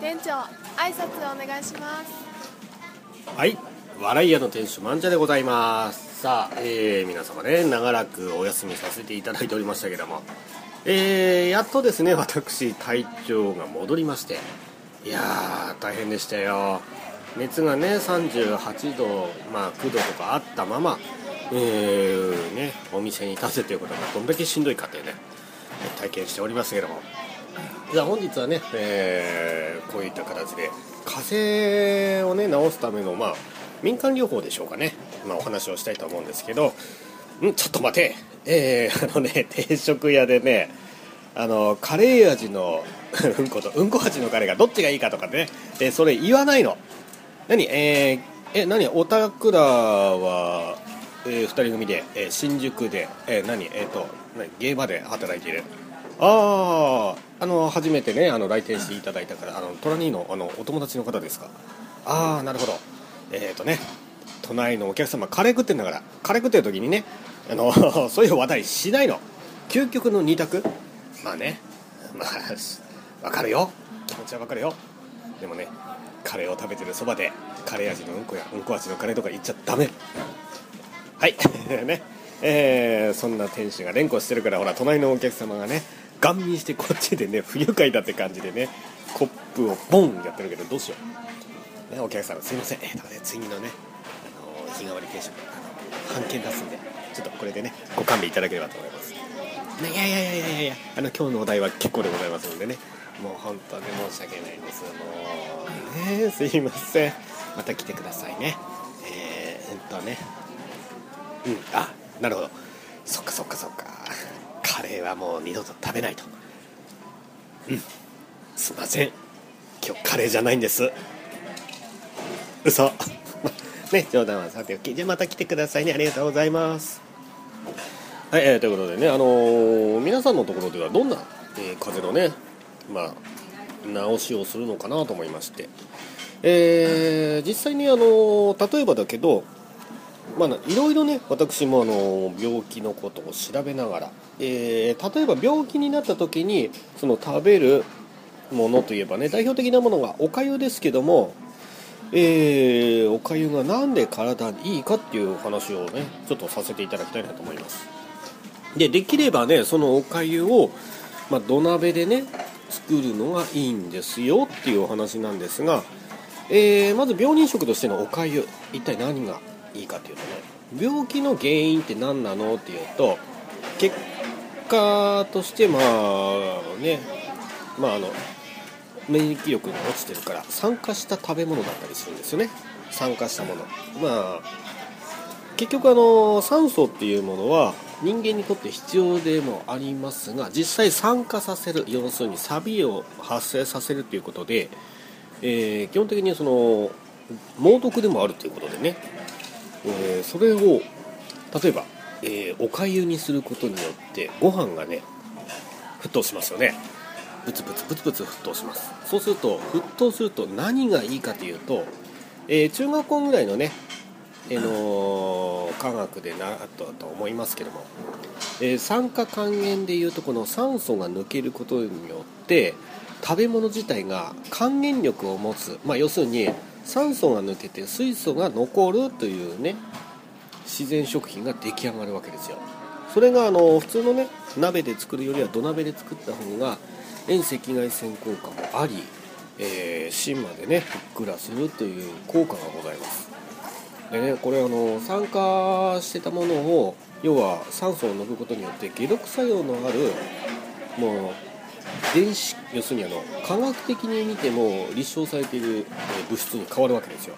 店長挨拶お願いします。はい。笑い屋の店主まんじゃでございます。さあ、えー、皆様ね長らくお休みさせていただいておりましたけども。えー、やっとですね私体調が戻りまして。いやー大変でしたよ。熱がね38度、まあ、9度とかあったまま、えーね、お店に立つということがどんだけしんどいかというね。体験しておりますけども。じゃあ本日はね、えー、こういった形で風邪をね治すためのまあ民間療法でしょうかね、まあ、お話をしたいと思うんですけど。ん？ちょっと待て。えー、あのね定食屋でねあのカレー味の うんことうんこ味のカレーがどっちがいいかとかね、えー、それ言わないの。何？えー、え何？おたくらは、えー、2人組で、えー、新宿で、えー、何？えっ、ー、と何？芸場で働いている。あああの初めてねあの来店していただいたからあのトラニーのあのお友達の方ですか？ああなるほど。えっ、ー、とね隣のお客様カレー食ってんだからカレー食ってる時にねあの そういう話題しないの。究極の二択。まあねまあ分かるよ。気持ちは分かるよ。でもねカレーを食べてるそばでカレー味のうんこやうんこ味のカレーとか言っちゃダメ。はい。ね。えー、そんな店主が連呼してるからほら隣のお客様がねガン見してこっちでね不愉快だって感じでねコップをボンやってるけどどうしよう、ね、お客様すいません。えー、とかね次のねあの日替わり定食あの半券出すんでちょっとこれでねご勘弁いただければと思います、ね、いやいやいやいやいやあの今日のお題は結構でございますのでね。もう本当に申し訳ないです。もうねすいません。また来てくださいね。えー、えっとね。うん。あなるほど。そっかそっかそっか。カレーはもう二度と食べないと。うん。すいません。今日カレーじゃないんです。嘘。ね冗談はさておき。じゃあまた来てくださいね。ありがとうございます。はい、えー、ということでねあのー、皆さんのところではどんな、えー、風邪のねまあ直しをするのかなと思いまして、えー、実際にあの例えばだけどまあ、いろいろね私もあの病気のことを調べながら、えー、例えば病気になった時にその食べるものといえばね代表的なものがおかゆですけども、えー、おかゆが何で体にいいかっていう話をねちょっとさせていただきたいなと思います。でできればねそのおかゆを、まあ、土鍋でね作るのがいいんですよっていうお話なんですが、えー、まず病人食としてのおかゆ一体何がいいかというとね病気の原因って何なのっていうと結果としてまあねまああの免疫力が落ちてるから酸化した食べ物だったりするんですよね。酸化したもの。まあ結局あの酸素っていうものは人間にとって必要でもありますが実際酸化させる要するにサビを発生させるということで、えー、基本的にその猛毒でもあるということでねえー、それを例えば、えー、おかゆにすることによってご飯がね沸騰しますよね。ブツブツブツブツ沸騰します。そうすると沸騰すると何がいいかというと、えー、中学校ぐらいのねえの科学で習ったと思いますけども、え酸化還元でいうとこの酸素が抜けることによって食べ物自体が還元力を持つ、まあ、要するに酸素が抜けて水素が残るというね自然食品が出来上がるわけですよ。それがあの普通のね鍋で作るよりは土鍋で作った方が遠赤外線効果もあり、えー、芯までねふっくらするという効果がございます。でねこれあの酸化してたものを要は酸素を抜くことによって解毒作用のあるもう電子要するにあの科学的に見ても立証されている物質に変わるわけですよ。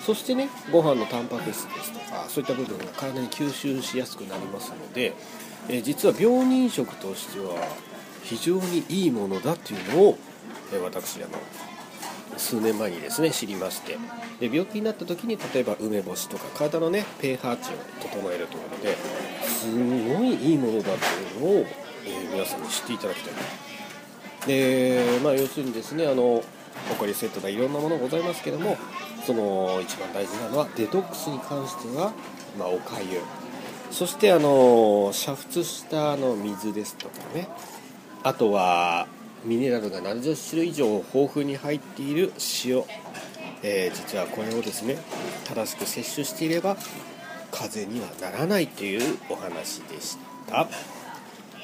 そしてねご飯のタンパク質ですとかそういった部分が体に吸収しやすくなりますので、え、実は病人食としては非常にいいものだっていうのを、え、私あの数年前にですね知りまして。で病気になった時に例えば梅干しとか体のね pH 値を整えるということですごいいいものだっていうのをえ、皆さんに知っていただきたいでまあ要するにですねあのほこりセットがいろんなものございますけどもその一番大事なのはデトックスに関しては、まあ、おかゆ。そしてあの煮沸したあの水ですとかね、あとはミネラルが70種類以上豊富に入っている塩、えー、実はこれをですね正しく摂取していれば風邪にはならないというお話でした、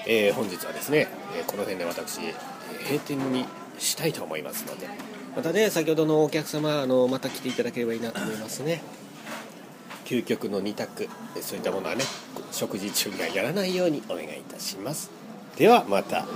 えー、本日はですねえこの辺で私閉店にしたいと思いますので。またね先ほどのお客様あのまた来ていただければいいなと思いますね。究極の2択。そういったものはね食事中にはやらないようにお願いいたします。ではまた。